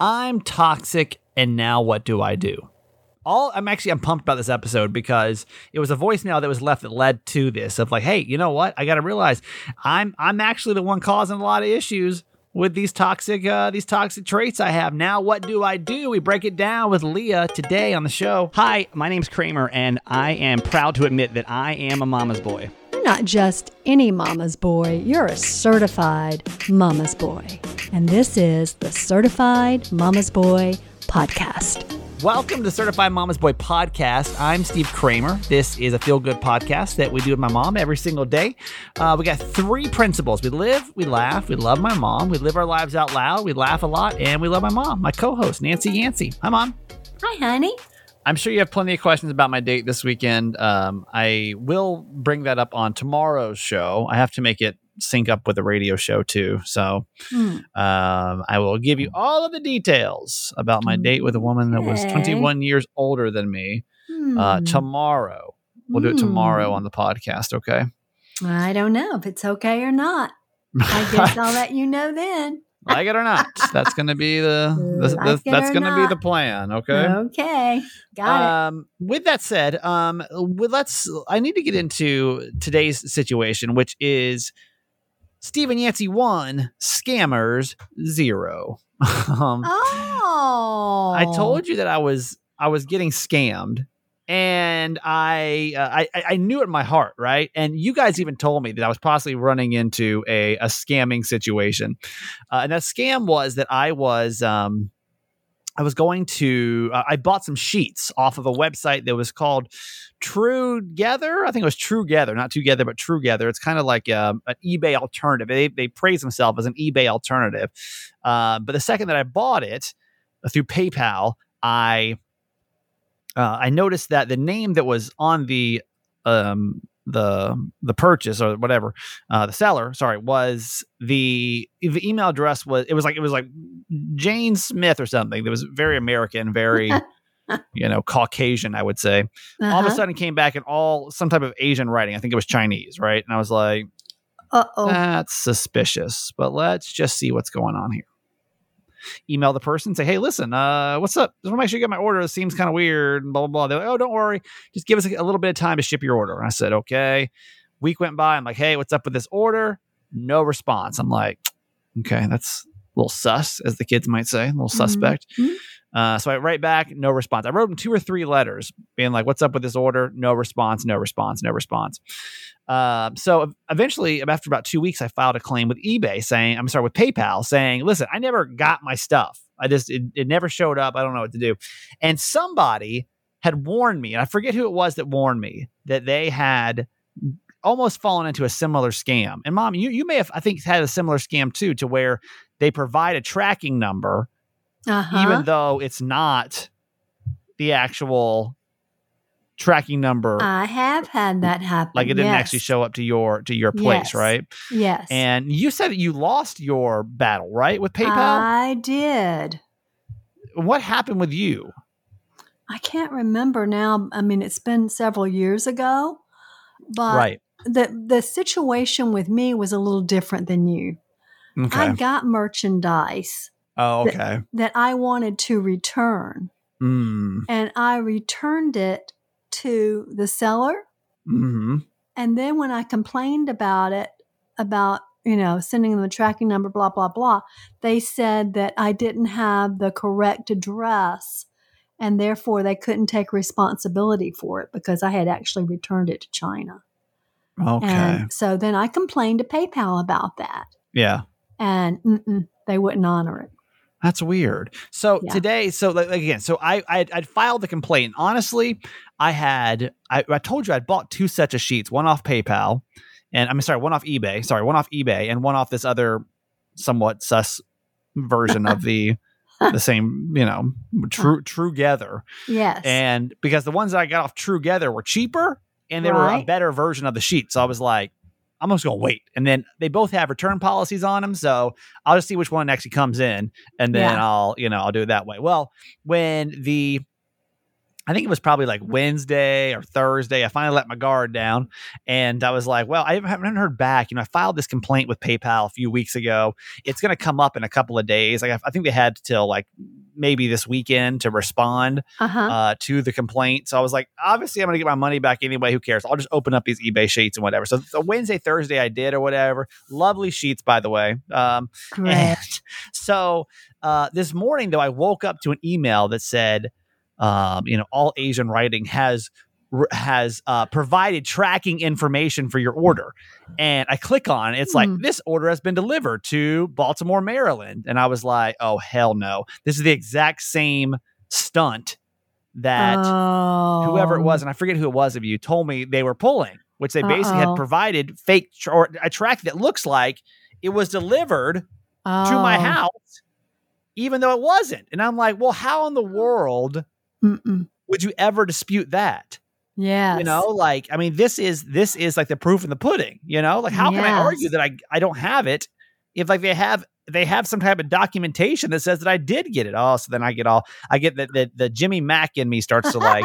I'm toxic, and now what do I do? All I'm actually I'm pumped about this episode because it was a voicemail that was left that led to this of like, hey, you know what? I got to realize I'm I'm actually the one causing a lot of issues with these toxic uh, these toxic traits I have. Now, what do I do? We break it down with Leah today on the show. Hi, my name's Kramer, and I am proud to admit that I am a mama's boy. You're not just any mama's boy, you're a certified mama's boy. And this is the Certified Mama's Boy podcast. Welcome to Certified Mama's Boy podcast. I'm Steve Kramer. This is a feel good podcast that we do with my mom every single day. Uh, we got three principles we live, we laugh, we love my mom, we live our lives out loud, we laugh a lot, and we love my mom, my co host, Nancy Yancey. Hi, mom. Hi, honey. I'm sure you have plenty of questions about my date this weekend. Um, I will bring that up on tomorrow's show. I have to make it sync up with the radio show too. So Hmm. um, I will give you all of the details about my date with a woman that was 21 years older than me uh, Hmm. tomorrow. We'll do it tomorrow on the podcast. Okay. I don't know if it's okay or not. I guess I'll let you know then. Like it or not, that's going to be the, the, Like it that's going to be the plan. Okay. Okay. Got it. um, With that said, um, let's. I need to get into today's situation, which is Stephen Yancey one, scammers zero. um. Oh. I told you that I was I was getting scammed, and I, uh, I I knew it in my heart, right? And you guys even told me that I was possibly running into a a scamming situation, uh, and that scam was that I was um I was going to uh, I bought some sheets off of a website that was called True Together. I think it was True Together, not Together, but True Together. It's kind of like um, an eBay alternative. They they praise themselves as an eBay alternative. Uh, but the second that I bought it uh, through PayPal, I uh, I noticed that the name that was on the um the the purchase or whatever uh the seller sorry was the the email address was it was like it was like Jane Smith or something that was very American very you know Caucasian I would say all of a Uh-huh. sudden came back in all some type of Asian writing I think it was Chinese right and I was like Uh-oh. that's suspicious, but let's just see what's going on here. Email the person, say, hey, listen, uh, what's up? Just want to make sure you get my order. It seems kind of weird, blah, blah, blah. They're like, oh, don't worry. Just give us a, a little bit of time to ship your order. And I said, okay. Week went by. I'm like, hey, what's up with this order? No response. I'm like, okay, that's little sus, as the kids might say, a little suspect. Mhm. Uh, so I write back, no response. I wrote him two or three letters being like, what's up with this order? No response, no response, no response. Um, so eventually, after about two weeks, I filed a claim with eBay saying, I'm sorry, with PayPal saying, listen, I never got my stuff. I just, it, it never showed up. I don't know what to do. And somebody had warned me, and I forget who it was that warned me that they had almost fallen into a similar scam. And mom, you, you may have, I think, had a similar scam too, to where they provide a tracking number Uh-huh. even though it's not the actual tracking number I have had that happen. like it didn't yes. actually show up to your to your place Yes. right Yes. and you said you lost your battle right with paypal I did. what happened with you I can't remember now. I mean, it's been several years ago, but right the the situation with me was a little different than you. Okay. I got merchandise oh okay. that I wanted to return, mm. and I returned it to the seller. hmm And then when I complained about it, about you know sending them the tracking number, blah blah blah, they said that I didn't have the correct address, and therefore they couldn't take responsibility for it because I had actually returned it to China. okay. And so then I complained to PayPal about that, yeah and they wouldn't honor it. That's weird. So Yeah. today, so like, again, so I I'd, I'd filed the complaint. Honestly, I had I, I told you I'd bought two sets of sheets, one off PayPal, and I'm sorry, one off eBay. Sorry, one off eBay, and one off this other somewhat sus version of the the same, you know, true true together. Yes. And because the ones that I got off True Together were cheaper and they were a better version of the sheet. So I was like, I'm just gonna wait. And then they both have return policies on them. So I'll just see which one actually comes in and then Yeah. I'll, you know, I'll do it that way. Well, when the I think it was probably like Wednesday or Thursday. I finally let my guard down and I was like, well, I haven't heard back. You know, I filed this complaint with PayPal a few weeks ago. It's going to come up in a couple of days. Like, I think they had till like maybe this weekend to respond Uh-huh. uh, to the complaint. So I was like, obviously, I'm going to get my money back anyway. Who cares? I'll just open up these eBay sheets and whatever. So, so Wednesday, Thursday, I did or whatever. Lovely sheets, by the way. Um, Great. so uh, this morning, though, I woke up to an email that said, um, you know, all Asian writing has has uh, provided tracking information for your order, and I click on it. It's like Hmm. this order has been delivered to Baltimore, Maryland, and I was like, oh hell no, this is the exact same stunt that whoever it was, Oh. and I forget who it was of you, told me they were pulling, which they basically had Uh-oh. provided fake tr- or a track that looks like it was delivered to my Oh. house, even though it wasn't. And I'm like, well, how in the world Mm-mm. would you ever dispute that? Yeah. You know, like I mean, this is this is like the proof in the pudding. You know, like how can I argue that I I don't have it if like they have they have some type of documentation that says that I did get it. Oh, so then I get all I get that the, the Jimmy Mack in me starts to like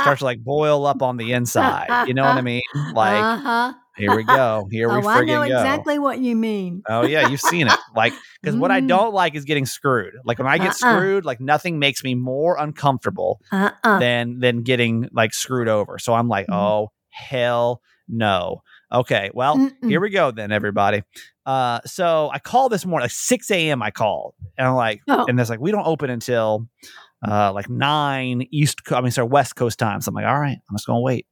starts to like boil up on the inside. You know what I mean? Like uh-huh. here we go, here we oh, I know friggin' go. exactly what you mean. Oh yeah, you've seen it. Like because what I Mm. don't like is getting screwed. Like when I get Uh-uh. screwed, like nothing makes me more uncomfortable Uh-uh. than than getting like screwed over. So I'm like, Mhm. oh hell no. Okay, well Mm-mm. here we go then, everybody. Uh, so I call this morning, like 6 a.m. I called, and I'm like, Oh. and it's like we don't open until uh like nine East, Co- I mean, sorry, West Coast time. So I'm like, all right, I'm just gonna wait.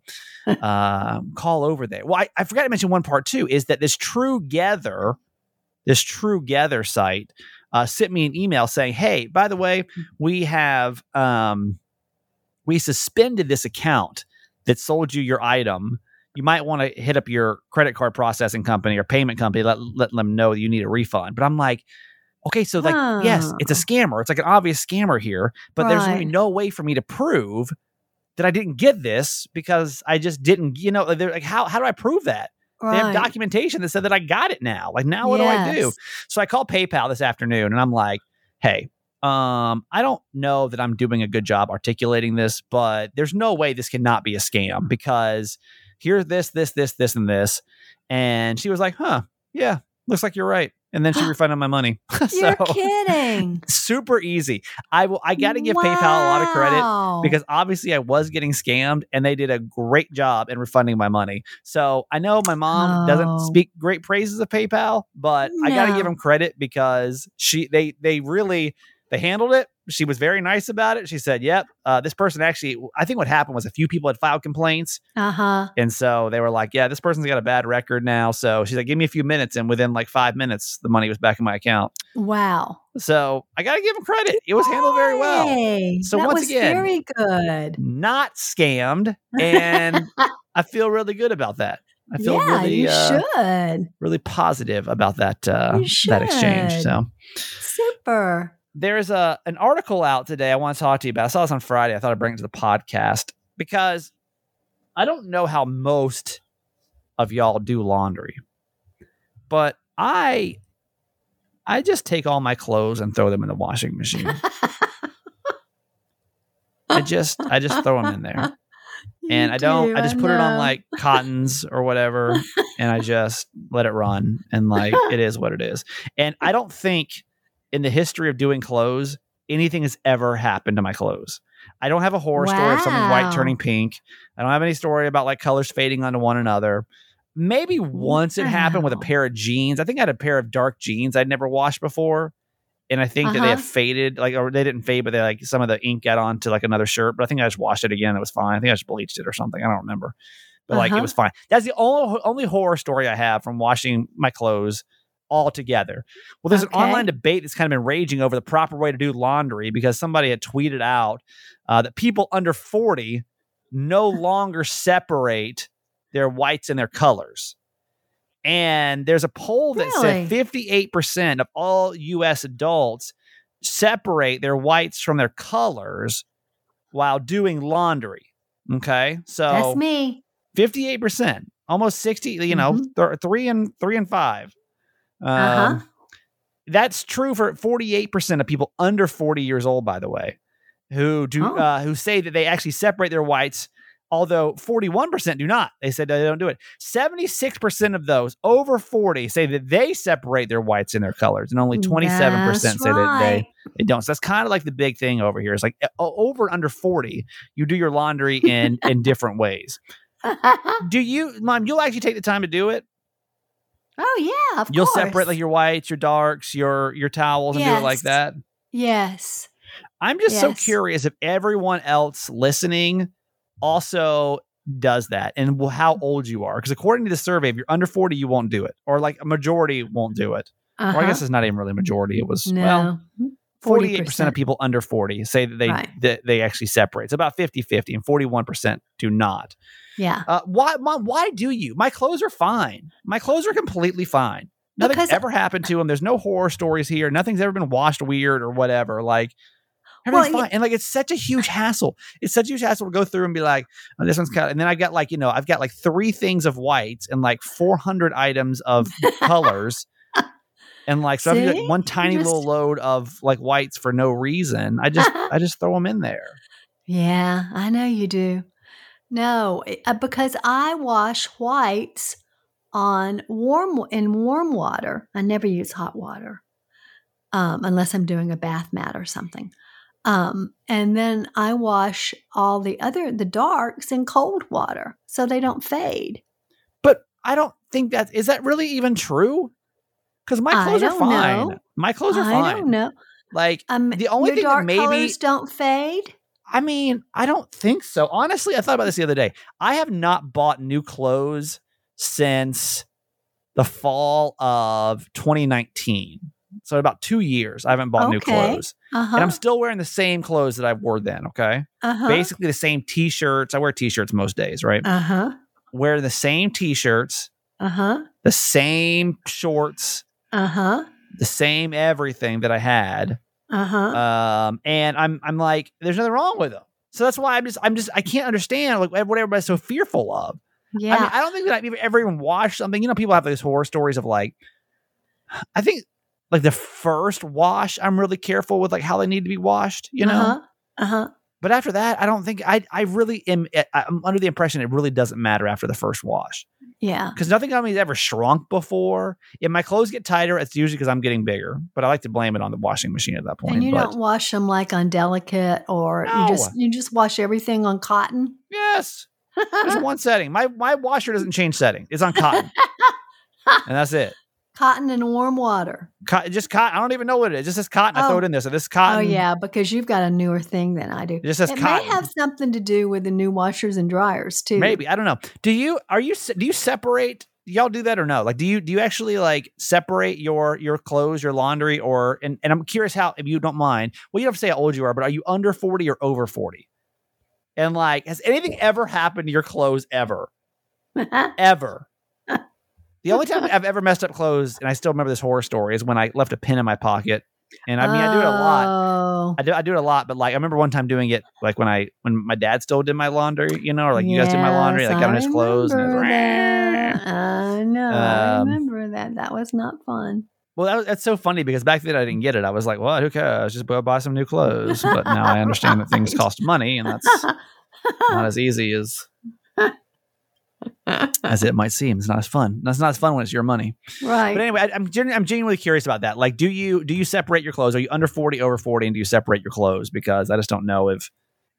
uh, call over there. Well, I, I forgot to mention one part too is that this True Gather, this True Gather site, uh, sent me an email saying, "Hey, by the way, we have um, we suspended this account that sold you your item. You might want to hit up your credit card processing company or payment company, let let them know that you need a refund." But I'm like. Okay, so like, yes, it's a scammer. It's like an obvious scammer here, but there's really no way for me to prove that I didn't get this because I just didn't, you know, they're like, how, how do I prove that? They have documentation that said that I got it now. Like, now what do I do? So I called PayPal this afternoon and I'm like, hey, um, I don't know that I'm doing a good job articulating this, but there's no way this cannot be a scam because here's this, this, this, this, and this. And she was like, huh, yeah, looks like you're right. And then she refunded my money. You're so kidding. super easy. I will I gotta give PayPal a lot of credit because obviously I was getting scammed and they did a great job in refunding my money. So I know my mom doesn't Oh. speak great praises of PayPal, but I got to give them credit because she they they really they handled it. She was very nice about it. She said, "Yep, uh, this person actually." I think what happened was a few people had filed complaints, uh-huh. and so they were like, "Yeah, this person's got a bad record now." So she's like, "Give me a few minutes," and within like five minutes, the money was back in my account. Wow. So I got to give them credit. It was handled very well. Hey, So that once was again- very good. not scammed and i feel really good about that i feel yeah, really you uh, should. really positive about that uh, that exchange so Super. There's a an article out today i want to talk to you about i saw this on friday i thought i'd bring it to the podcast because i don't know how most of y'all do laundry but i i just take all my clothes and throw them in the washing machine i just i just throw them in there and You I don't. do, I just put it on like cottons or whatever, and I just let it run, and like it is what it is. And I don't think in the history of doing clothes anything has ever happened to my clothes. I don't have a horror story of something white turning pink. I don't have any story about like colors fading onto one another. Maybe once it happened with a pair of jeans. I think I had a pair of dark jeans I'd never washed before. And I think that they Uh-huh. have faded, like, or they didn't fade, but they like some of the ink got onto like another shirt. But I think I just washed it again. It was fine. I think I just bleached it or something. I don't remember, but like it Uh-huh. was fine. That's the only only horror story I have from washing my clothes all together. Well, there's Okay. an online debate that's kind of been raging over the proper way to do laundry because somebody had tweeted out uh, that people under 40 no longer separate their whites and their colors. And there's a poll that said 58% of all US adults separate their whites from their colors while doing laundry. Okay. So That's me. 58%, almost 60, you know, Mhm. th- three and three and five. Um, Uh-huh. That's true for 48% of people under 40 years old, by the way, who do Oh. uh, who say that they actually separate their whites, although 41% do not. They said they don't do it. 76% of those over 40 say that they separate their whites and their colors, and only 27% That's say that they they don't. So that's kind of like the big thing over here. It's like over and under 40, you do your laundry in in different ways. Do you, mom, you'll actually take the time to do it? Oh yeah, of You'll course. separate like your whites, your darks, your your towels and do it like that? yes. I'm just so curious if everyone else listening also does that and how old you are. Because according to the survey, if you're under 40, you won't do it. Or like a majority won't do it. Uh-huh. Or I guess it's not even really majority. It was, no. well, 48% 40%. of people under 40 say that they Right. that they actually separate. It's about 50-50 and 41% do not. yeah. Uh, why mom, why do you? My clothes are fine. My clothes are completely fine. Nothing's Because- ever happened to them. There's no horror stories here. Nothing's ever been washed weird or whatever. Like Well, everything's yeah. fine. And like it's such a huge hassle. It's such a huge hassle to go through and be like, oh, this one's kind of, and then I've got like, you know, I've got like three things of whites and like 400 items of colors. And like, so I've got one tiny Just- little load of like whites for no reason. I just, I just throw them in there. Yeah, I know you do. No, uh, because I wash whites on warm in warm water. I never use hot water, um, unless I'm doing a bath mat or something. Um, and then I wash all the other the darks in cold water so they don't fade. But I don't think that is that really even true? Because my I clothes are fine. know. My clothes are I fine. don't know. Like Um, The only thing that maybe colors don't fade. I mean, I don't think so. Honestly, I thought about this the other day. I have not bought new clothes since the fall of 2019. So about two years, I haven't bought new clothes, Uh and I'm still wearing the same clothes that I wore then. Okay, Uh huh. basically the same T-shirts. I wear T-shirts most days, right? Uh huh. wear the same T-shirts, Uh huh. the same shorts, Uh huh. the same everything that I had. Uh huh. um, and I'm I'm like, there's nothing wrong with them. So that's why I'm just I'm just I can't understand like what everybody's so fearful of. Yeah. I mean, I don't think that I've ever even watched something. You know, people have those horror stories of like, I think like the first wash, I'm really careful with like how they need to be washed. You know, Uh-huh. Uh-huh. But after that, I don't think I I really am. eh, I'm under the impression it really doesn't matter after the first wash Yeah. because nothing on me has ever shrunk before. If my clothes get tighter, it's usually because I'm getting bigger. But I like to blame it on the washing machine at that point. And you but don't wash them like on delicate or No. you just you just wash everything on cotton. yes. There's one setting. My my washer doesn't change setting. It's on cotton, and that's it. Cotton and warm water. Co- just cotton. I don't even know what it is. Just says cotton. I throw Oh. it in there. So this cotton. oh yeah, because you've got a newer thing than I do. It just says It cotton. may have something to do with the new washers and dryers too. Maybe I don't know. Do you are you do you separate? Y'all do that or no? Like, do you do you actually like separate your your clothes, your laundry, or and and I'm curious how if you don't mind. Well, you don't have to say how old you are, but are you under forty or over forty? And like, has anything ever happened to your clothes ever? Ever? The only time I've ever messed up clothes, and I still remember this horror story, is when I left a pin in my pocket. And I mean, I do it a lot. Oh, I do I do it a lot, but like I remember one time doing it like when I when my dad still did my laundry, you know, or like you guys did my laundry, yes, like got on I his clothes and it was, remember that. I know. I Um, remember that. That was not fun. well, that was, that's so funny because back then I didn't get it. I was like, "What? Who cares? Just go buy some new clothes." But now I understand that things cost money, and that's not as easy as as it might seem. It's not as fun. That's not as fun when it's your money. right. But anyway, I, I'm genu- I'm genuinely curious about that. Like, do you do you separate your clothes? Are you under forty, over forty, and do you separate your clothes? Because I just don't know if.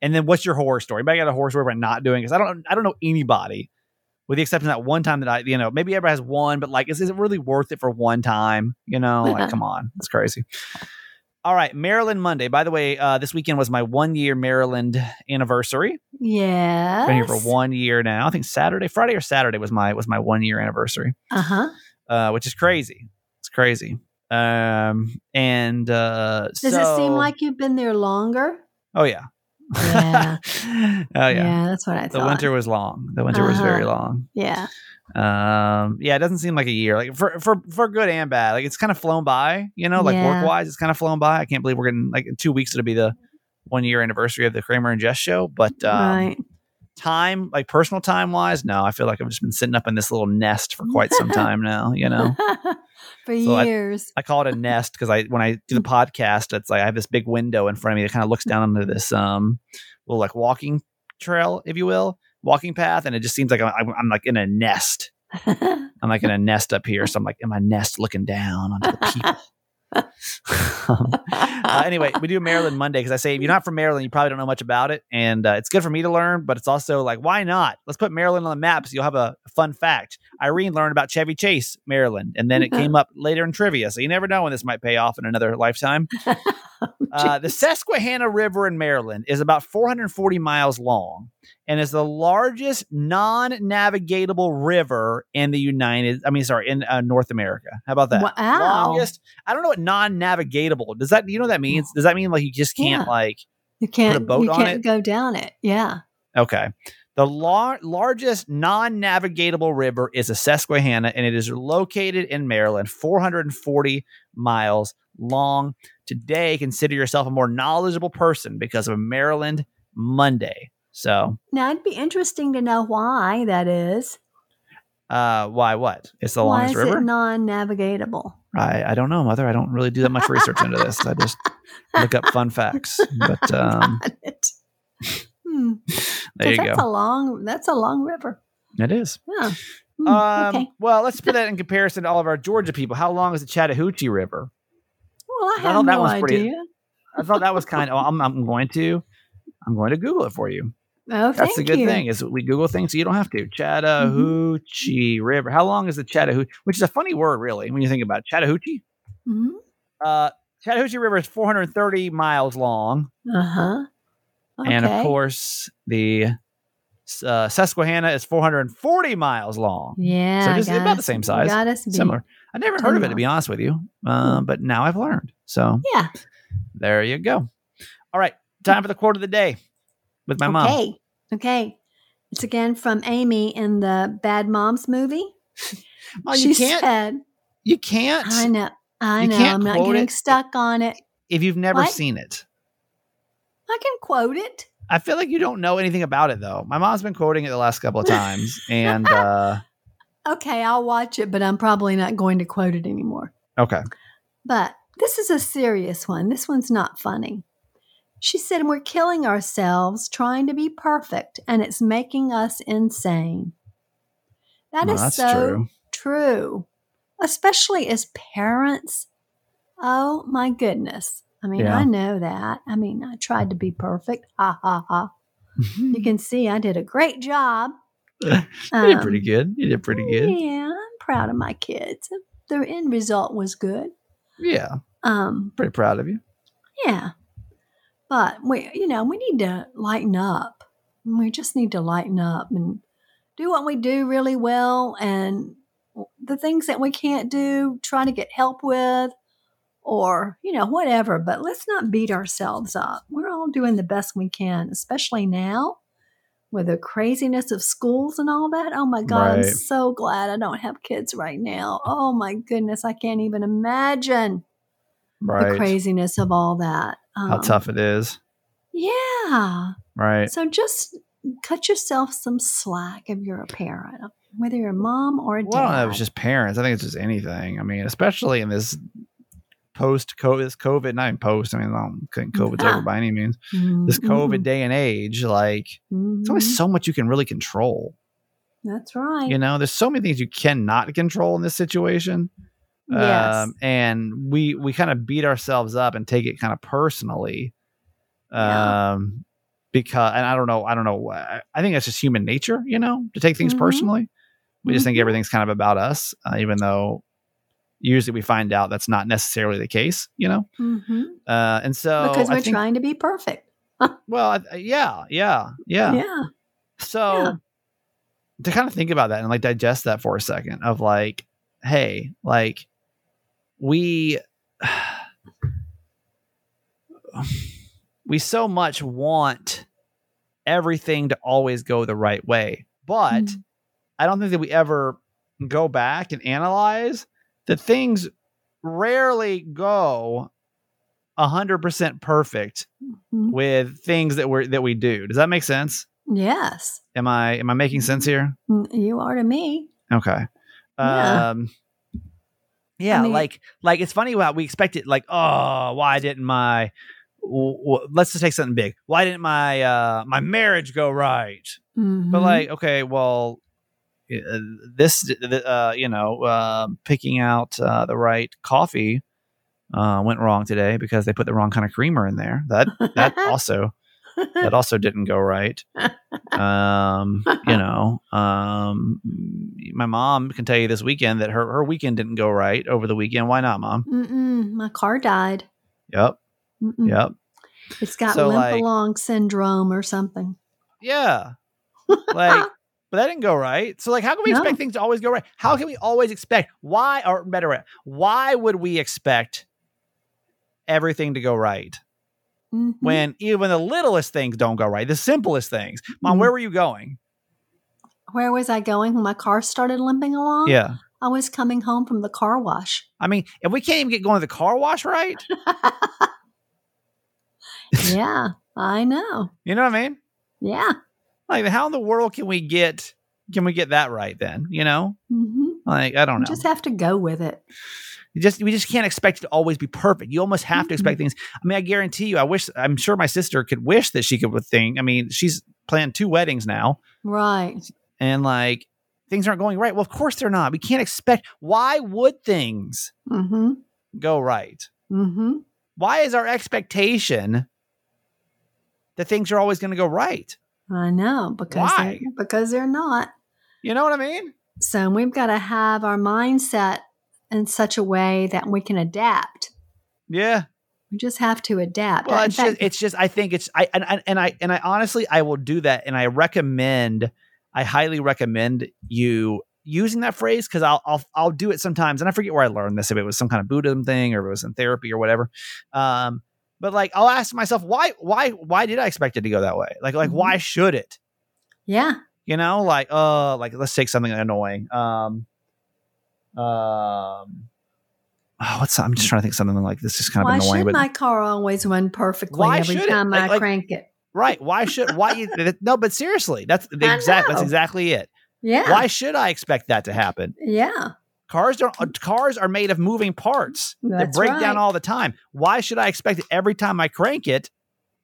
And then, what's your horror story? Anybody got a horror story about not doing? Because I don't I don't know anybody, with the exception of that one time that I you know maybe everybody has one, but like, is, is it really worth it for one time? You know, like, come on, it's crazy. All right, Maryland Monday. By the way, uh, this weekend was my one year Maryland anniversary. Yeah, Been here for one year now. I think Saturday, Friday or Saturday was my was my one year anniversary Uh huh. uh, which is crazy. It's crazy. Um, and uh, Does it seem like you've been there longer? Oh yeah. Yeah. oh yeah. Yeah, that's what I thought. The winter was long. The winter was very Uh-huh. long. Yeah. Um, yeah, it doesn't seem like a year. Like for for for good and bad. Like it's kind of flown by. You know, like Yeah. work wise, it's kind of flown by. I can't believe we're getting like in two weeks. It'll be the one year anniversary of the Kramer and Jess show. But um, right. time, like personal time wise, no. I feel like I've just been sitting up in this little nest for quite some time now. You know. for So I- years. I call it a nest because I when I do the podcast, it's like I have this big window in front of me that kind of looks down into this um little like walking trail, if you will, walking path, and it just seems like I'm, I'm, I'm like in a nest. I'm like in a nest up here, so I'm like in my nest looking down onto the people. Um, uh, anyway, we do Maryland Monday because I say if you're not from Maryland, you probably don't know much about it, and uh, it's good for me to learn. But it's also like, why not? Let's put Maryland on the map so you'll have a fun fact. Irene learned about Chevy Chase, Maryland, and then it came up later in trivia. So you never know when this might pay off in another lifetime. Uh, the Susquehanna River in Maryland is about 440 miles long and is the largest non-navigatable river in the United. I mean, sorry, in uh, North America. How about that? Wow. Longest. I don't know what non-navigatable does that. You know what that means? Does that mean like you just can't Yeah. like? you can't a boat you on can't it? go down it. Yeah. Okay. The lar- largest non navigable river is the Susquehanna, and it is located in Maryland, 440 miles long. Today, consider yourself a more knowledgeable person because of Maryland Monday. So, Now it'd be interesting to know why that is. uh, why what? It's the why longest is river? it non-navigatable? I, I don't know, mother. I don't really do that much research into this. I just look up fun facts. But um. Hmm. there you that's go. a long. That's a long river. It is. Yeah. Hmm, Um, okay. Well, let's put that in comparison to all of our Georgia people. How long is the Chattahoochee River? Well, I I that no was pretty- idea. I thought that was kind of. I'm, I'm going to. I'm going to Google it for you. Oh, That's the good you. thing is we Google things so you don't have to. Chattahoochee River. How long is the Chattahoochee? Which is a funny word, really, when you think about it. Chattahoochee. Mhm. Uh, Chattahoochee River is 430 miles long, Uh-huh. Okay. and of course the uh, Susquehanna is 440 miles long. yeah, so just about the same size, Got us beat. Similar. I never heard of it to be honest with you, uh, but now I've learned. So Yeah. there you go. All right, time for the quote of the day with my mom. okay. Okay. It's again from Amy in the Bad Moms movie. Oh, she you can't. said, you can't. I know. I know. I'm not getting it. stuck on it. if you've never What? seen it. I can quote it. I feel like you don't know anything about it though. My mom's been quoting it the last couple of times, and uh, Okay, I'll watch it, but I'm probably not going to quote it anymore. okay, But this is a serious one. This one's not funny. She said, We're killing ourselves trying to be perfect, and it's making us insane. That Well, is so true. true, especially as parents. Oh my goodness. I mean, Yeah. I know that. I mean, I tried to be perfect. Ha ha ha. You can see I did a great job. you did Um, pretty good. You did pretty good. Yeah, I'm proud of my kids. The end result was good. Yeah, Um, pretty proud of you. Yeah. But we, you know, we need to lighten up. We just need to lighten up and do what we do really well and the things that we can't do, try to get help with or, you know, whatever. But let's not beat ourselves up. We're all doing the best we can, especially now with the craziness of schools and all that. Oh my God, I'm so glad I don't have kids right now. Oh my goodness, I can't even imagine the craziness of all that. How Um, tough it is. Yeah. Right. So just cut yourself some slack if you're a parent, whether you're a mom or a dad. Well, I don't know it's just parents. I think it's just anything. I mean, especially in this post COVID, this COVID, not even post. I mean, I don't think COVID's over by any means. This Mhm, COVID day and age, like, there's only so much you can really control. That's right. You know, there's so many things you cannot control in this situation. yes. Um, and we we kind of beat ourselves up and take it kind of personally. Yeah. Um, because and I don't know, I don't know. I I think it's just human nature, you know, to take things Mhm. personally. We just think Mhm. everything's kind of about us, uh, even though usually we find out that's not necessarily the case, you know. Mhm. Uh, and so because we're think- trying to be perfect. Well, I- yeah, yeah, yeah. Yeah. So Yeah. to kind of think about that and like digest that for a second of like, hey, like we we so much want everything to always go the right way. But Mhm. I don't think that we ever go back and analyze that things rarely go a hundred percent perfect Mhm. with things that we that we do. Does that make sense? Yes. Am I am I making sense here? Mm, You are to me. Okay. Yeah. Um Yeah, mean- like like it's funny how we expect it. Like, oh, why didn't my w- w- let's just take something big. Why didn't my uh my marriage go right? But Mhm. like, okay, well, this uh you know uh, picking out uh, the right coffee uh went wrong today because they put the wrong kind of creamer in there. That that also that also didn't go right. Um, you know, um, my mom can tell you this weekend that her her weekend didn't go right over the weekend. Why not, mom? Mm-mm, my car died. Yep, Mm-mm. yep, It's got So, limp like- along syndrome or something. yeah. Like, but that didn't go right. So, like, how can we No. expect things to always go right? How can we always expect why, or better, yet, why would we expect everything to go right Mhm. when even the littlest things don't go right? The simplest things. Mom, Mhm. where were you going? Where was I going when my car started limping along? Yeah. I was coming home from the car wash. I mean, if we can't even get going to the car wash right, yeah, I know. you know what I mean? Yeah. Like, how in the world can we get can we get that right then? You know, hmm like I don't You know. just have to go with it. You just we just can't expect it to always be perfect. You almost have to expect things. I mean, I guarantee you. I wish. I'm sure my sister could wish that she could would think. I mean, she's planned two weddings now, Right. and like things aren't going right. Well, of course they're not. We can't expect. Why would things Mm-hmm. go right? Mm-hmm. Why is our expectation that things are always going to go right? I know because Why? They're, because they're not. You know what I mean? So we've got to have our mindset in such a way that we can adapt. Yeah. We just have to adapt. Well, it's fact, just it's just I think it's I and, and and I and I honestly I will do that and I recommend I highly recommend you using that phrase because I'll I'll I'll do it sometimes and I forget where I learned this if it was some kind of Buddhism thing or if it was in therapy or whatever. Um, but like I'll ask myself why why why did I expect it to go that way? Like like Mhm. why should it? yeah. You know, like uh like let's take something annoying. Um, um. Oh, what's I'm just trying to think of something like this is kind of Why annoying, should but my car always run perfectly Why every time Like- I like- crank it? Right. Why should why you no, but seriously, that's the exact that's exactly it. Yeah. Why should I expect that to happen? Yeah. Cars don't uh, cars are made of moving parts that That's break down all the time. Why should I expect every time I crank it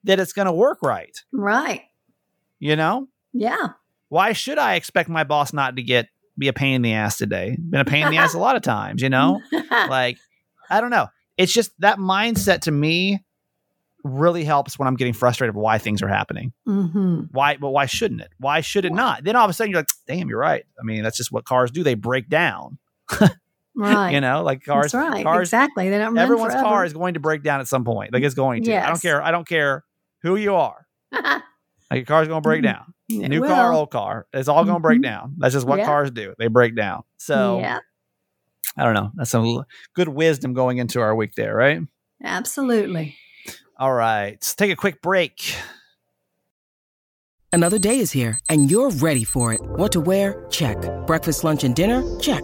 that it's going to work right? Right. You know? Yeah. Why should I expect my boss not to get be a pain in the ass today? Been a pain in the ass a lot of times, you know? like I don't know. It's just that mindset to me really helps when I'm getting frustrated with why things are happening. mm-hmm. Why? But why shouldn't it? Why should it not? Then all of a sudden you're like, damn, you're right. I mean, that's just what cars do. They break down. Right. You know, like cars. That's right. cars. exactly. They don't Everyone's forever. car is going to break down at some point. Like it's going to. I don't care. I don't care who you are. Like your car's going to break Mhm. down. It New car, old car. It's all going to break Mhm. down. That's just what Yeah. cars do. They break down. So yeah, I don't know. That's some good wisdom going into our week there, right? absolutely. All right. Let's take a quick break. Another day is here, and you're ready for it. What to wear? Check. Breakfast, lunch, and dinner? Check.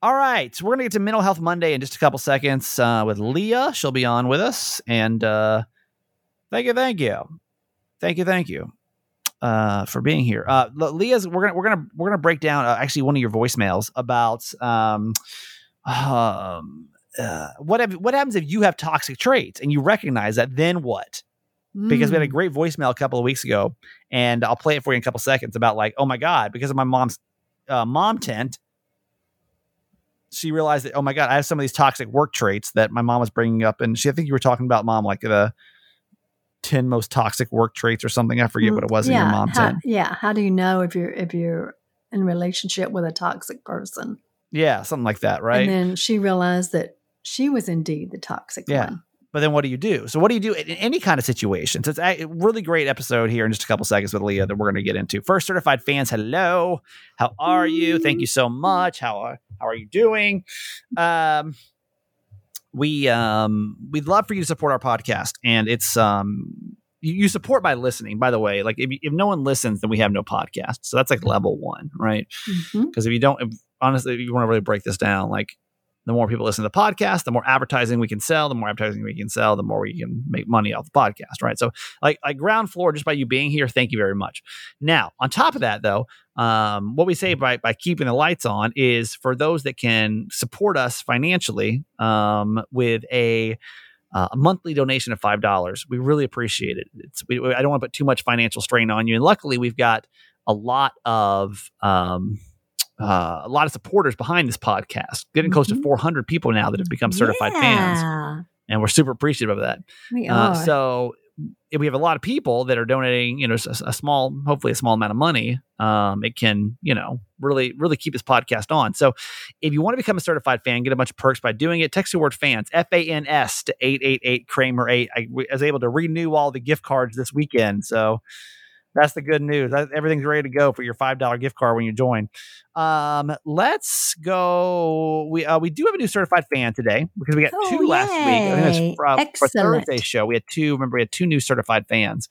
All right. So we're going to get to Mental Health Monday in just a couple seconds uh, with Leah. She'll be on with us. And uh, thank you. Thank you. Thank you. Thank you. Uh, for being here, uh, Leah's. We're gonna we're gonna we're gonna break down uh, actually one of your voicemails about um, um, uh, what if, what happens if you have toxic traits and you recognize that. Then what? because we had a Mm. great voicemail a couple of weeks ago, and I'll play it for you in a couple seconds about like, oh my god, because of my mom's uh, mom tent, she realized that oh my god, I have some of these toxic work traits that my mom was bringing up, and she I think you were talking about mom like the 10 most toxic work traits or something. I forget what it was that your mom Mm, said. Yeah. How do you know if you're if you're in relationship with a toxic person? Yeah, something like that, right? And then she realized that she was indeed the toxic Yeah. one. But then what do you do? So what do you do in in any kind of situation? So it's a really great episode here in just a couple seconds with Leah that we're going to get into. First, certified fans, hello, how are you? Thank you so much. How are how are you doing? Um, we um we'd love for you to support our podcast, and it's um you, you support by listening. By the way, like if if no one listens, then we have no podcast. So that's like level one, right? Mhm. because if you don't if, honestly if you want to really break this down like the more people listen to the podcast the more advertising we can sell the more advertising we can sell the more we can make money off the podcast right so like like ground floor just by you being here thank you very much now on top of that though um, what we say by by keeping the lights on is for those that can support us financially um, with a uh, a monthly donation of five dollars. We really appreciate it. It's we, I don't want to put too much financial strain on you, and luckily we've got a lot of um, uh, a lot of supporters behind this podcast, getting close to Mhm. 400 people now that have become certified fans, and we're super appreciative of that. We Uh, are. so if we have a lot of people that are donating, you know, a, a small, hopefully a small amount of money, um, it can, you know, really, really keep this podcast on. So if you want to become a certified fan, get a bunch of perks by doing it. Text the word fans, F A N S to 888 Kramer 8. I was able to renew all the gift cards this weekend. So that's the good news. Everything's ready to go for your $5 gift card when you join. Um, let's go. We uh, we do have a new certified fan today because we got Oh, two last week. I think for, uh, for Thursday's show. We had two. Remember, we had two new certified fans.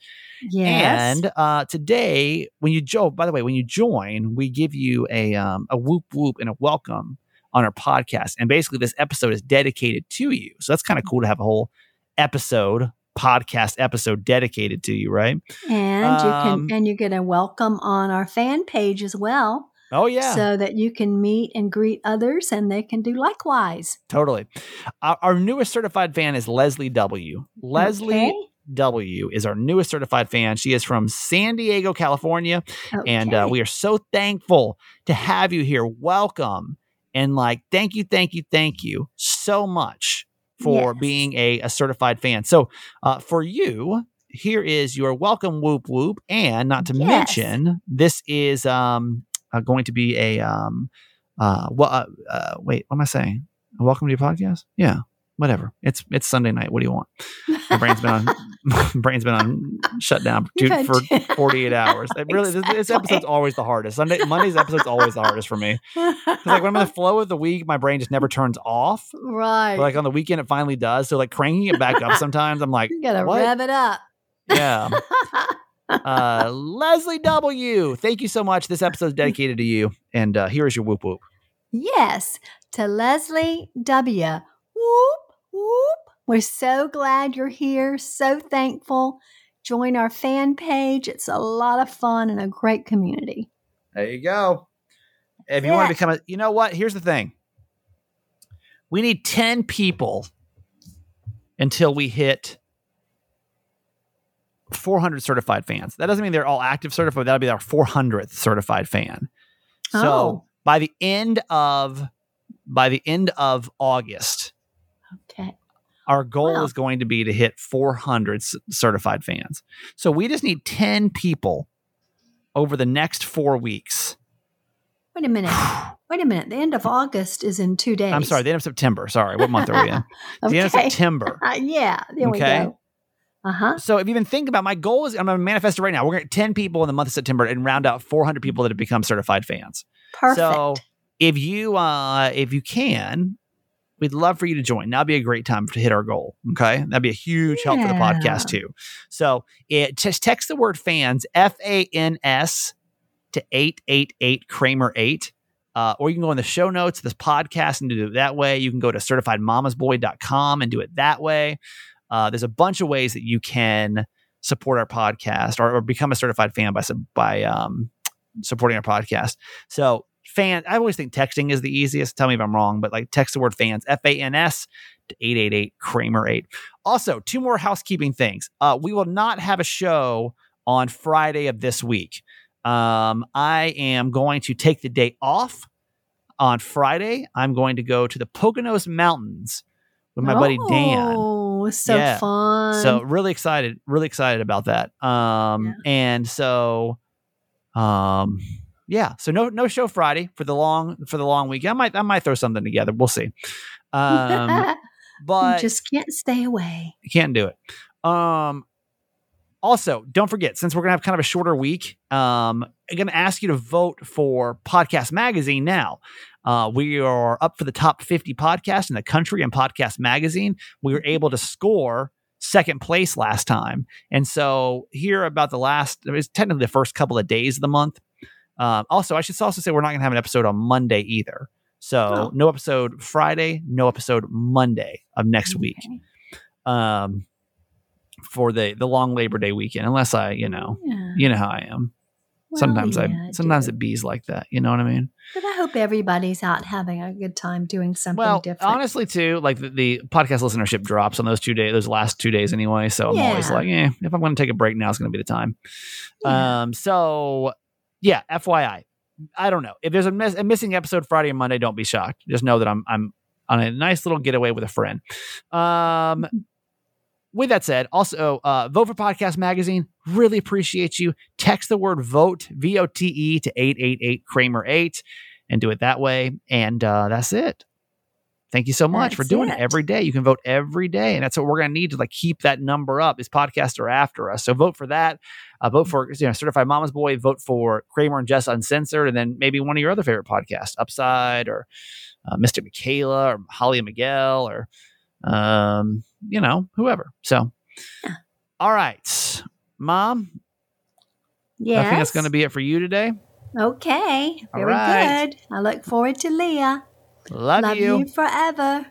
yes. And uh, today, when you join, by the way, when you join, we give you a um, a whoop whoop and a welcome on our podcast. And basically, this episode is dedicated to you. So that's kind of cool to have a whole episode podcast episode dedicated to you, right? and um, you can and you get a welcome on our fan page as well, Oh yeah, so that you can meet and greet others, and they can do likewise. totally. Our, our newest certified fan is Leslie W. Leslie Okay? W is our newest certified fan. She is from San Diego, California. And uh, we are so thankful to have you here. Welcome. And like, thank you, thank you, thank you so much for Yes. being a, a certified fan. So uh, for you, here is your welcome whoop whoop. And not to Yes. mention, this is um, uh, going to be a, um, uh, well, uh, uh, wait, what am I saying? A welcome to your podcast? Yeah, whatever. It's it's Sunday night. What do you want? My brain's been on my brain's been on shutdown for, for 48 hours. It really this, this episode's always the hardest. Sunday Monday's episode's always the hardest for me. 'Cause, like when I'm in the flow of the week, my brain just never turns off. right. But like on the weekend, it finally does. So like cranking it back up sometimes, I'm like, you gotta what? rev it up. yeah. Uh, Leslie W. Thank you so much. This episode's dedicated to you, and uh, here is your whoop whoop. Yes, to Leslie W. Whoop, whoop. We're so glad you're here. So thankful. Join our fan page. It's a lot of fun and a great community. There you go. If you That's want to become a, you know what? Here's the thing. We need 10 people until we hit 400 certified fans. That doesn't mean they're all active certified. That'll be our 400th certified fan. So Oh. by the end of by the end of August. Our goal Wow. is going to be to hit 400 c- certified fans. So we just need 10 people over the next 4 weeks. Wait a minute. Wait a minute. The end of August is in two days. I'm sorry, the end of September. Sorry, what month are we in? The end of September. Uh, yeah. There Okay. we go. Uh huh. So if you even think about my goal is I'm going to manifest it right now. We're going to get 10 people in the month of September and round out 400 people that have become certified fans. Perfect. So if you uh if you can, we'd love for you to join. That'd be a great time to hit our goal. Okay, that'd be a huge help for the podcast too. So it just text the word fans F A N S to eight eight eight Kramer eight. Uh, or you can go in the show notes of this podcast and do it that way. You can go to certifiedmamasboy.com and do it that way. Uh, there's a bunch of ways that you can support our podcast or, or become a certified fan by by um, supporting our podcast. So fan, I always think texting is the easiest. Tell me if I'm wrong, but like text the word fans, F A N S to 888 Kramer 8. Also, two more housekeeping things. Uh, we will not have a show on Friday of this week. Um, I am going to take the day off on Friday. I'm going to go to the Poconos Mountains with my buddy Dan. Oh, so Yeah. fun. So really excited, really excited about that. Um, and so, um, yeah. So no, no show Friday for the long for the long week. I might, I might throw something together. We'll see. Um, but you just can't stay away. you can't do it. Um, also, don't forget, since we're gonna have kind of a shorter week, um, I'm gonna ask you to vote for Podcast Magazine now. Uh, we are up for the top 50 podcasts in the country in Podcast Magazine. We were able to score second place last time, and so here about the last, it was technically the first couple of days of the month. Um, also, I should also say we're not gonna have an episode on Monday either. So Oh. no episode Friday, no episode Monday of next week um for the the long labor day weekend unless i you know Yeah. you know how i am Well, sometimes yeah, i sometimes it bees like that you know what i mean But I hope everybody's out having a good time doing something well different. honestly too like the, the podcast listenership drops on those two days those last two days anyway so i'm always like eh, if i'm going to take a break now it's going to be the time Yeah. um so yeah fyi i don't know if there's a, a missing episode friday and monday don't be shocked just know that i'm i'm on a nice little getaway with a friend um with that said, also uh, vote for Podcast Magazine. Really appreciate you. Text the word vote, V O T E, to 888 Kramer 8 and do it that way. And uh, that's it. Thank you so much for doing it. it. every day. You can vote every day, and that's what we're going to need to like keep that number up. Is podcasts are after us, so vote for that. Uh, vote for you know Certified Mama's Boy. Vote for Kramer and Jess Uncensored, and then maybe one of your other favorite podcasts, Upside or uh, Mystic Michaela or Holly and Miguel or um, you know whoever. So, Yeah. all right, Mom. yes. I think that's going to be it for you today. okay. Very right. good. I look forward to Leah. Love, Love you. you forever.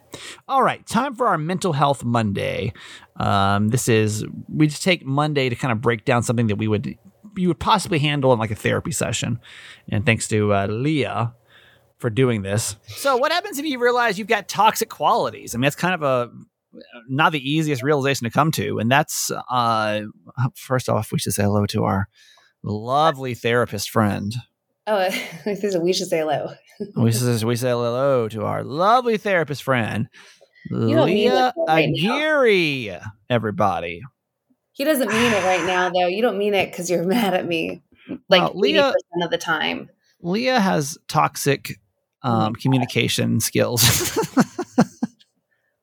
All right, time for our mental health Monday. Um, this is we just take Monday to kind of break down something that we would you would possibly handle in like a therapy session. And thanks to uh, Leah for doing this. So, what happens if you realize you've got toxic qualities? I mean, that's kind of a not the easiest realization to come to, and that's uh, first off, we should say hello to our lovely therapist friend. Oh, we should say hello. we say, we say hello to our lovely therapist friend, Leah right now. Everybody, He doesn't mean it right now, though. You don't mean it because you're mad at me, like eighty Leah- percent of the time. Leah has toxic um, communication skills.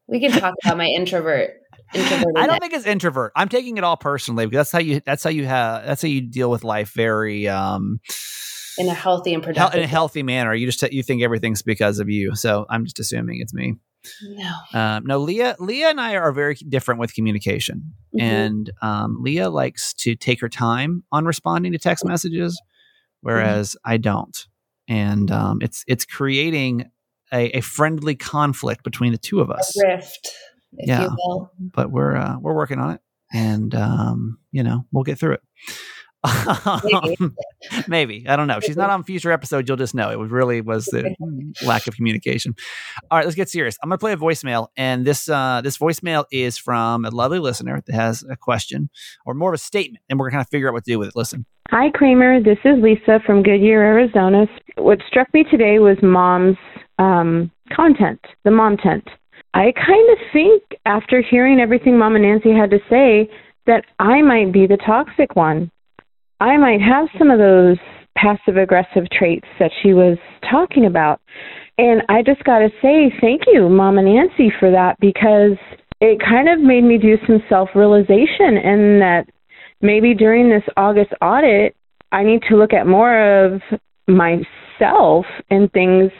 We can talk about my introvert. I don't think it's introvert. I'm taking it all personally because that's how you that's how you have that's how you deal with life very um in a healthy and productive. in a healthy manner. You just you think everything's because of you. So I'm just assuming it's me. no. Um, no, Leah, Leah and I are very different with communication, Mhm. and um, Leah likes to take her time on responding to text messages, whereas I don't, and um, it's it's creating a, a friendly conflict between the two of us. A rift, if Yeah. you will. But we're uh, we're working on it, and um, you know we'll get through it. Maybe. Maybe I don't know. If She's not on future episodes. You'll just know it was really was the lack of communication. All right, let's get serious. I'm going to play a voicemail, and this uh, this voicemail is from a lovely listener that has a question or more of a statement, and we're going to kind of figure out what to do with it. Listen. Hi, Kramer. This is Lisa from Goodyear, Arizona. What struck me today was mom's um, content, the mom tent. I kind of think, after hearing everything Mom and Nancy had to say, that I might be the toxic one. I might have some of those passive aggressive traits that she was talking about. And I just got to say thank you, Mom and Nancy, for that because it kind of made me do some self realization and that maybe during this August audit, I need to look at more of myself and things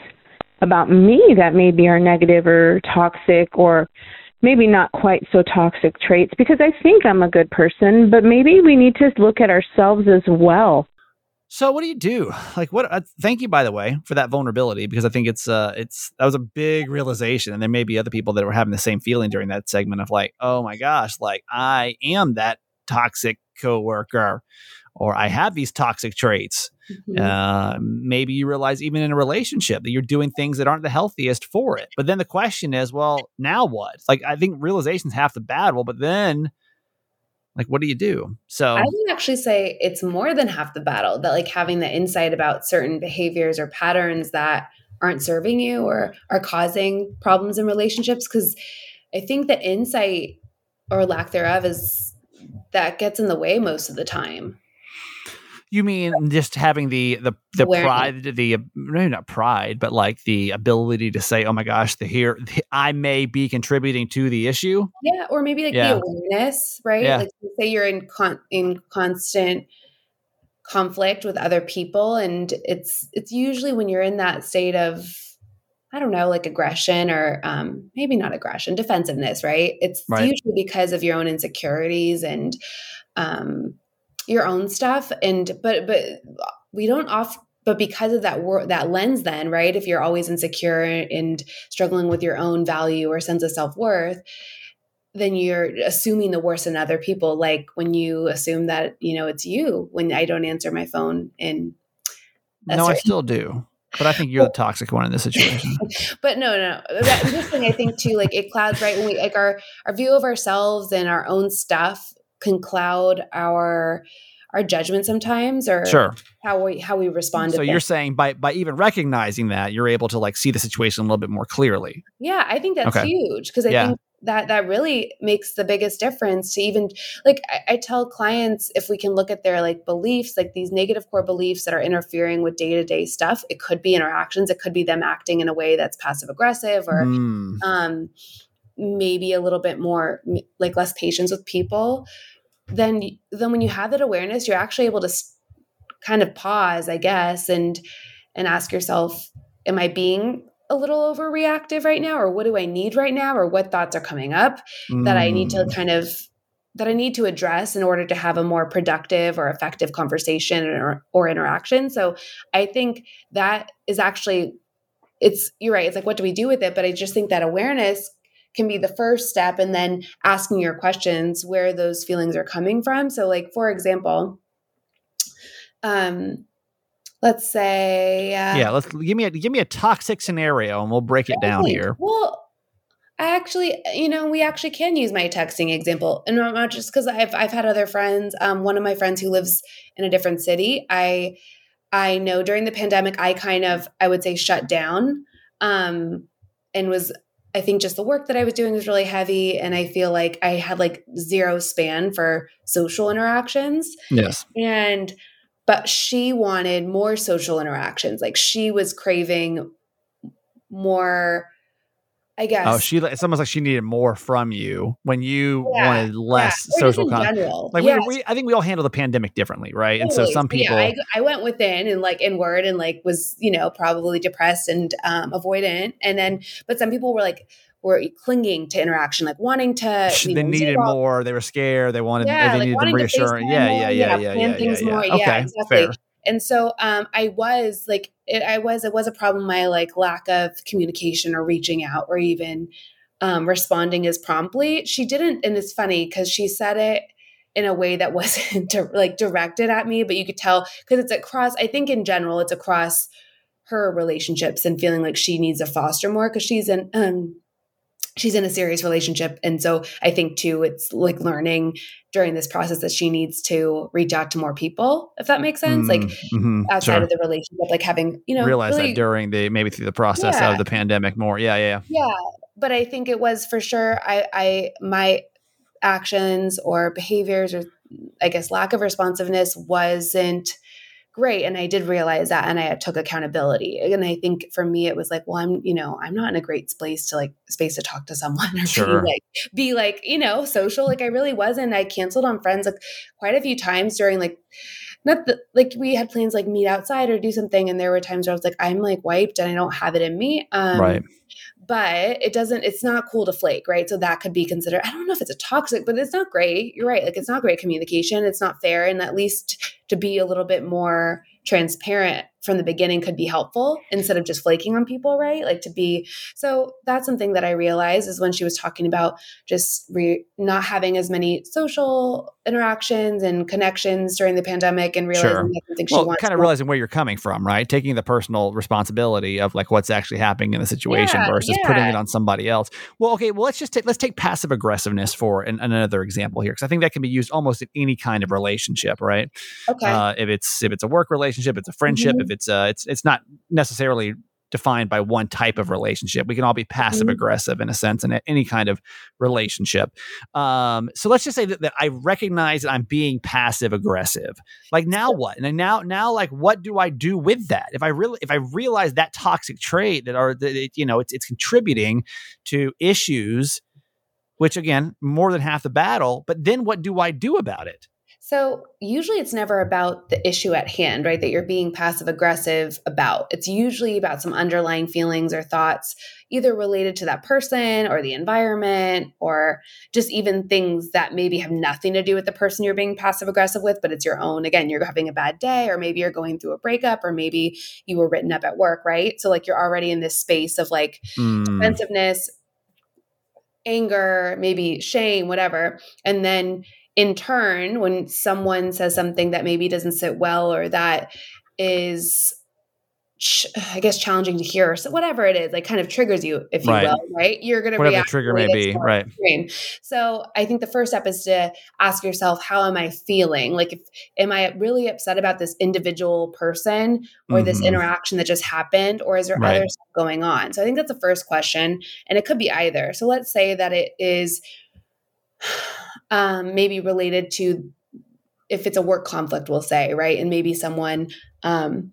about me that maybe are negative or toxic or maybe not quite so toxic traits because I think I'm a good person, but maybe we need to look at ourselves as well. So what do you do? Like what? Uh, thank you, by the way, for that vulnerability because I think it's uh it's that was a big realization, and there may be other people that were having the same feeling during that segment of like, oh my gosh, like I am that toxic coworker, or I have these toxic traits. Mhm. Uh, maybe you realize even in a relationship that you're doing things that aren't the healthiest for it. But then the question is, well, now what? Like I think realization's half the battle, but then like what do you do? So I would actually say it's more than half the battle that like having the insight about certain behaviors or patterns that aren't serving you or are causing problems in relationships because I think the insight or lack thereof is that gets in the way most of the time. You mean just having the the the Awareness. pride, the maybe not pride, but like the ability to say, "Oh my gosh, the here the, I may be contributing to the issue." Yeah, or maybe like Yeah. the awareness, right? Yeah. Like say you're in con- in constant conflict with other people and it's it's usually when you're in that state of I don't know, like aggression or um, maybe not aggression, defensiveness, right? It's Right. usually because of your own insecurities and um, your own stuff. And but but we don't off. But because of that wor- that lens, then right, if you're always insecure and struggling with your own value or sense of self worth, then you're assuming the worst in other people. Like when you assume that you know it's you when I don't answer my phone and no, I still do, but I think you're the toxic one in this situation. but no, no, no. That, this thing I think too, like it clouds right when we like our our view of ourselves and our own stuff can cloud our our judgment sometimes or sure. how we how we respond to So you're saying by by even recognizing that, you're able to like see the situation a little bit more clearly. Yeah, I think that's Okay. huge because I Yeah. think that that really makes the biggest difference to even like I, I tell clients if we can look at their like beliefs, like these negative core beliefs that are interfering with day to day stuff. It could be interactions, it could be them acting in a way that's passive aggressive or Mm. um, maybe a little bit more like less patience with people then then when you have that awareness you're actually able to kind of pause i guess and and ask yourself am i being a little overreactive right now or what do i need right now or what thoughts are coming up that i need to Mm. kind of that i need to address in order to have a more productive or effective conversation or, or interaction so i think that is actually it's you're right it's like what do we do with it but i just think that awareness can be the first step and then asking your questions where those feelings are coming from so like for example um let's say uh, Yeah, let's give me a give me a toxic scenario and we'll break it down here. Well, I actually, you know, we actually can use my texting example, and not just because I've I've had other friends. Um, one of my friends who lives in a different city, I I know during the pandemic, I kind of I would say shut down, um, and was I think just the work that I was doing was really heavy, and I feel like I had like zero span for social interactions Yes. and but she wanted more social interactions like she was craving more i guess Oh, she it's almost like she needed more from you when you Yeah, wanted less yeah, social contact. Like Yes, we, we, I think we all handle the pandemic differently, right? And so totally. some yeah, people, I, I went within and like inward and like was you know probably depressed and um, avoidant and then but some people were like were clinging to interaction like wanting to they know, needed more. They were scared. They wanted. Yeah, they like needed the reassurance. Yeah, yeah, yeah, yeah, yeah, plan yeah, things yeah, more. yeah. Yeah, Okay, exactly. fair. And so um, I was like, it, I was, it was a problem. My like lack of communication or reaching out or even um, responding as promptly. She didn't, and it's funny because she said it in a way that wasn't di- like directed at me, but you could tell because it's across. I think in general, it's across her relationships and feeling like she needs to foster more because she's an um, she's in a serious relationship and so i think too it's like learning during this process that she needs to reach out to more people if that makes sense like Mm, mhm, outside sure. of the relationship like having you know realize really, that during the maybe through the process Yeah. of the pandemic more. Yeah, yeah, yeah. yeah but i think it was for sure i i my actions or behaviors or i guess lack of responsiveness wasn't great and i did realize that and i took accountability and i think for me it was like well i'm you know i'm not in a great space to like space to talk to someone or Sure. be like be like you know social like i really wasn't i canceled on friends like quite a few times during like not the, like we had plans like meet outside or do something and there were times where i was like i'm like wiped and i don't have it in me um right. But it doesn't it's not cool to flake right? So that could be considered i don't know if it's a toxic but it's not great. You're right like it's not great communication. It's not fair. And at least to be a little bit more transparent from the beginning could be helpful instead of just flaking on people right like to be so that's something that i realized is when she was talking about just re- not having as many social interactions and connections during the pandemic and realizing Sure. that's something she Well, kind of realizing where you're coming from, right? Taking the personal responsibility of like what's actually happening in the situation Yeah, versus putting it on somebody else. Well, okay, well let's just take let's take passive aggressiveness for an, another example here because I think that can be used almost in any kind of relationship, right? okay Uh, if it's if it's a work relationship, it's a friendship. Mhm. If it's uh, it's it's not necessarily defined by one type of relationship. We can all be passive aggressive in a sense in any kind of relationship. Um, so let's just say that, that I recognize that I'm being passive aggressive. Like now what? And now now like what do I do with that? If I really if I realize that toxic trait that are that it, you know it's it's contributing to issues, which again more than half the battle. But then what do I do about it? So, usually it's never about the issue at hand, right? That you're being passive aggressive about. It's usually about some underlying feelings or thoughts, either related to that person or the environment, or just even things that maybe have nothing to do with the person you're being passive aggressive with, but it's your own. Again, you're having a bad day, or maybe you're going through a breakup, or maybe you were written up at work, right? So, like, you're already in this space of like Mm. defensiveness, anger, maybe shame, whatever. And then in turn, when someone says something that maybe doesn't sit well or that is, I guess, challenging to hear, so whatever it is, like kind of triggers you, if you Right. will, right? You're going to Whatever the trigger may be, right. extreme. So I think the first step is to ask yourself, how am I feeling? Like, if am I really upset about this individual person or this Mhm. interaction that just happened, or is there Right. other stuff going on? So I think that's the first question, and it could be either. So let's say that it is um, maybe related to if it's a work conflict, we'll say, right, and maybe someone um,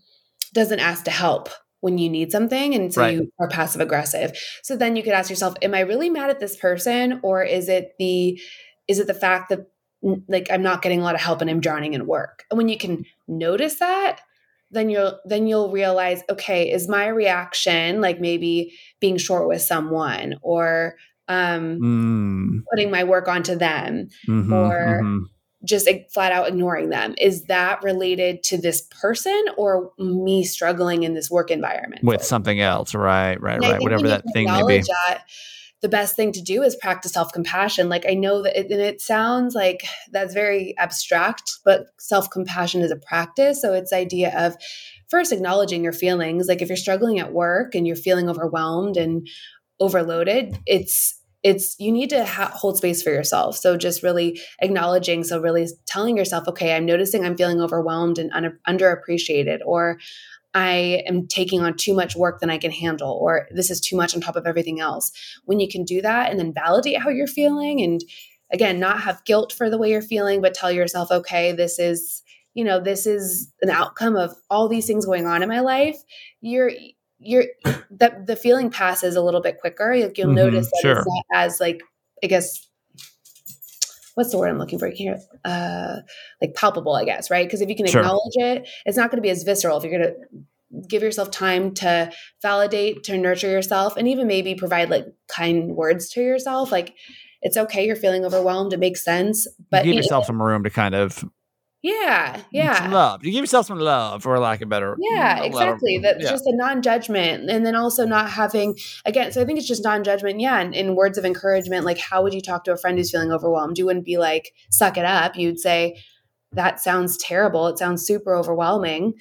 doesn't ask to help when you need something and so Right. you are passive aggressive. So then you could ask yourself am i really mad at this person or is it the is it the fact that like i'm not getting a lot of help and i'm drowning in work? And when you can notice that then you'll then you'll realize okay is my reaction like maybe being short with someone or um Mm. putting my work onto them Mhm, Or- mhm. just flat out ignoring them is that related to this person or me struggling in this work environment with something else, right, right, and right, whatever that thing may be. that, the best thing to do is practice self compassion. Like I know that, it, and it sounds like that's very abstract, but self compassion is a practice. So it's the idea of first acknowledging your feelings. Like if you're struggling at work and you're feeling overwhelmed and overloaded, it's it's you need to ha- hold space for yourself. So just really acknowledging. So really telling yourself, okay, I'm noticing I'm feeling overwhelmed and un- underappreciated, or I am taking on too much work than I can handle, or this is too much on top of everything else. When you can do that and then validate how you're feeling, and again, not have guilt for the way you're feeling, but tell yourself, okay, this is, you know, this is an outcome of all these things going on in my life. You're, you're, that the feeling passes a little bit quicker. Like you'll Mhm, notice that sure. it's not as like, I guess, what's the word I'm looking for here? Uh, like palpable, I guess, right? Because if you can Sure. acknowledge it, it's not going to be as visceral. If you're going to give yourself time to validate, to nurture yourself, and even maybe provide like kind words to yourself, like it's okay, you're feeling overwhelmed, it makes sense, but give you- yourself some room to kind of yeah, some yeah. love. You give yourself some love, for lack of better. Yeah, a lot of- exactly. That's yeah. just a non-judgment, and then also not having again. So I think it's just non-judgment. Yeah, and in words of encouragement, like how would you talk to a friend who's feeling overwhelmed? You wouldn't be like, "Suck it up." You'd say, "That sounds terrible. It sounds super overwhelming,"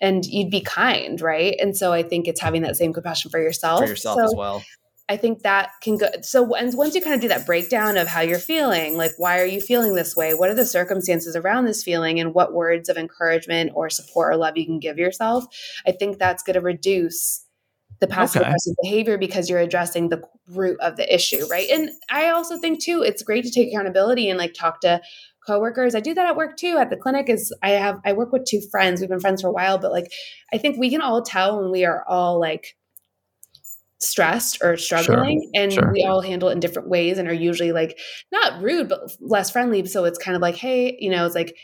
and you'd be kind, right? And so I think it's having that same compassion for yourself. for yourself So as well. I think that can go. So, and once you kind of do that breakdown of how you're feeling, like why are you feeling this way? What are the circumstances around this feeling, and what words of encouragement or support or love you can give yourself? I think that's going to reduce the passive Okay. aggressive behavior because you're addressing the root of the issue, right? And I also think too, it's great to take accountability and like talk to coworkers. I do that at work too. At the clinic, is I have I work with two friends. We've been friends for a while, but like I think we can all tell when we are all like stressed or struggling and sure. we all handle it in different ways and are usually like not rude but less friendly so it's kind of like hey you know it's like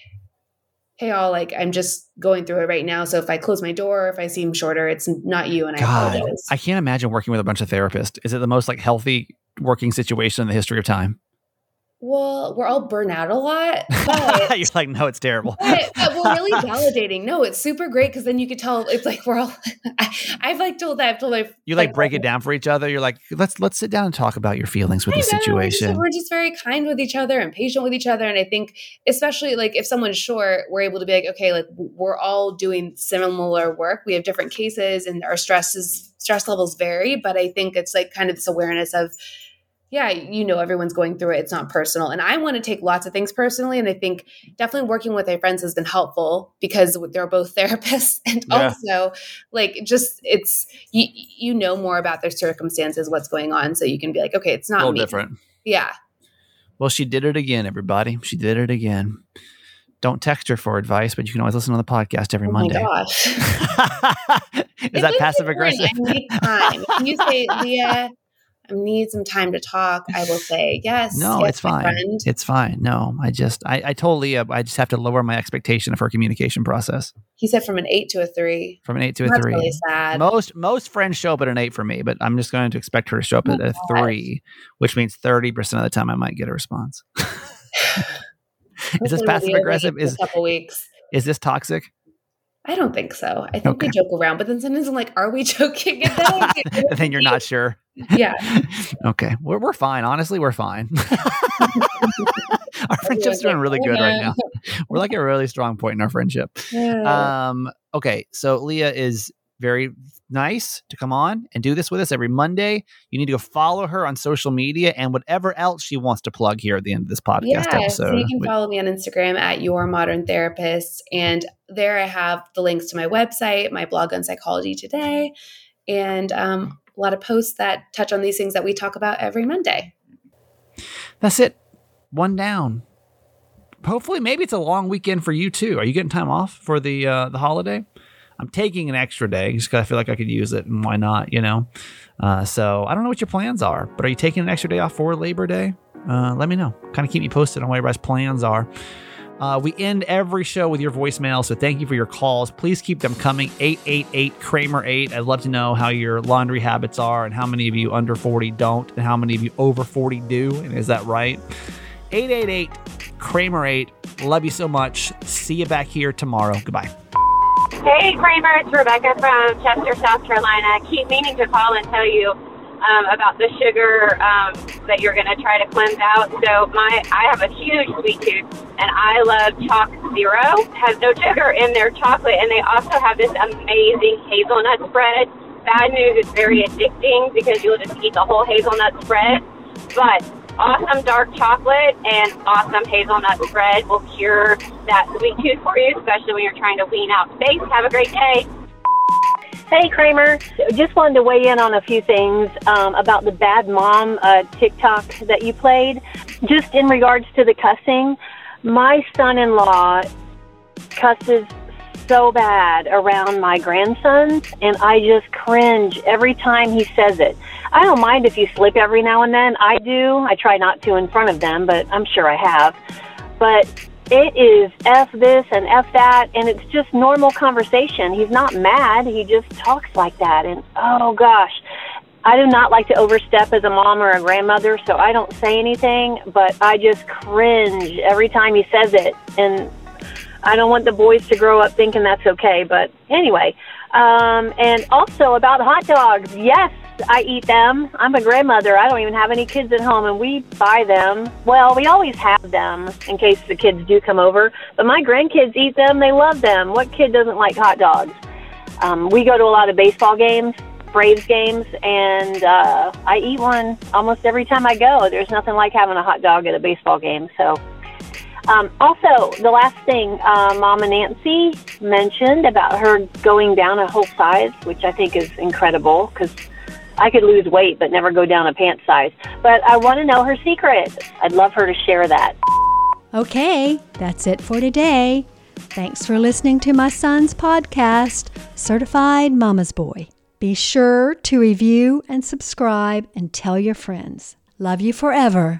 hey all like i'm just going through it right now so if i close my door if i seem shorter it's not you and i God, apologize I can't imagine working with a bunch of therapists. Is it the most like healthy working situation in the history of time? Well we're all burnt out a lot but You're like, no, it's terrible. but, but we're really validating. No, it's super great because then you could tell it's like we're all. I, I've like told that I've told my You like break it down for each other. You're like, let's let's sit down and talk about your feelings with I the know, we're just- situation. We're just, very kind with each other and patient with each other. And I think, especially like if someone's short, we're able to be like, okay, like we're all doing similar work. We have different cases and our stresses, stress levels vary. But I think it's like kind of this awareness of, yeah, you know, everyone's going through it. It's not personal. And I want to take lots of things personally. And I think definitely working with my friends has been helpful because they're both therapists. And Yeah. also, like, just it's, you, you know more about their circumstances, what's going on. So you can be like, okay, it's A not little me. different. Yeah. Well, she did it again, everybody. She did it again. Don't text her for advice, but you can always listen on the podcast every Oh my Monday. gosh. Is If that passive aggressive? I need time. If you say, Leah, I need some time to talk, I will say, yes. No, yes, it's fine. It's fine. No, I just I, I told Leah uh, I just have to lower my expectation of her communication process He said from an eight to a three. from an eight to a That's three. really sad. Most most friends show up at an eight for me, but I'm just going to expect her to show up Oh at a gosh. three, which means thirty percent of the time I might get a response. is this passive aggressive? Is a couple weeks. is this toxic? I don't think so. I think we joke around, but then sometimes I'm like, are we joking? And then and then you're not sure. Yeah. okay. We're we're fine. Honestly, we're fine. our friendship's doing really good right now. We're like a really strong point in our friendship. Um, okay, so Leah is very nice to come on and do this with us every Monday. You need to go follow her on social media and whatever else she wants to plug here at the end of this podcast yeah, episode. so you can follow me on Instagram at Your Modern Therapist, and there I have the links to my website, my blog on Psychology Today, and um, a lot of posts that touch on these things that we talk about every Monday. That's it. One down. Hopefully, maybe it's a long weekend for you too. Are you getting time off for the uh, the holiday? I'm taking an extra day just because I feel like I could use it, and why not? You know. Uh, so I don't know what your plans are, but are you taking an extra day off for Labor Day? Uh, let me know. Kind of keep me posted on what your everybody's plans are. Uh, we end every show with your voicemail, so thank you for your calls. Please keep them coming. 888 Kramer 8. I'd love to know how your laundry habits are and how many of you under 40 don't and how many of you over 40 do. And is that right? 888 Kramer 8. Love you so much. See you back here tomorrow. Goodbye. Hey, Kramer, it's Rebecca from Chester, South Carolina. Keep meaning to call and tell you um, about the sugar um, that you're going to try to cleanse out. So my, I have a huge sweet tooth, and I love Chalk Zero. Has no sugar in their chocolate, and they also have this amazing hazelnut spread. Bad news, it's very addicting because you'll just eat the whole hazelnut spread. But awesome dark chocolate and awesome hazelnut spread will cure that sweet tooth for you, especially when you're trying to wean out space. Have a great day. Hey, Kramer. Just wanted to weigh in on a few things um, about the bad mom uh, TikTok that you played. Just in regards to the cussing, my son in law cusses so bad around my grandsons, and I just cringe every time he says it. I don't mind if you slip every now and then. I do. I try not to in front of them, but I'm sure I have. But it is F this and F that, and it's just normal conversation. He's not mad, he just talks like that. And oh gosh, I do not like to overstep as a mom or a grandmother, so I don't say anything, but I just cringe every time he says it. And I don't want the boys to grow up thinking that's okay, but anyway. Um, and also about hot dogs. Yes, I eat them. I'm a grandmother. I don't even have any kids at home, and we buy them. Well, we always have them in case the kids do come over. But my grandkids eat them. They love them. What kid doesn't like hot dogs? Um, we go to a lot of baseball games, Braves games, and uh, I eat one almost every time I go. There's nothing like having a hot dog at a baseball game. So. Um, also, the last thing uh, Mama Nancy mentioned about her going down a whole size, which I think is incredible because I could lose weight but never go down a pant size. But I want to know her secret. I'd love her to share that. Okay, that's it for today. Thanks for listening to my son's podcast, Certified Mama's Boy. Be sure to review and subscribe and tell your friends. Love you forever.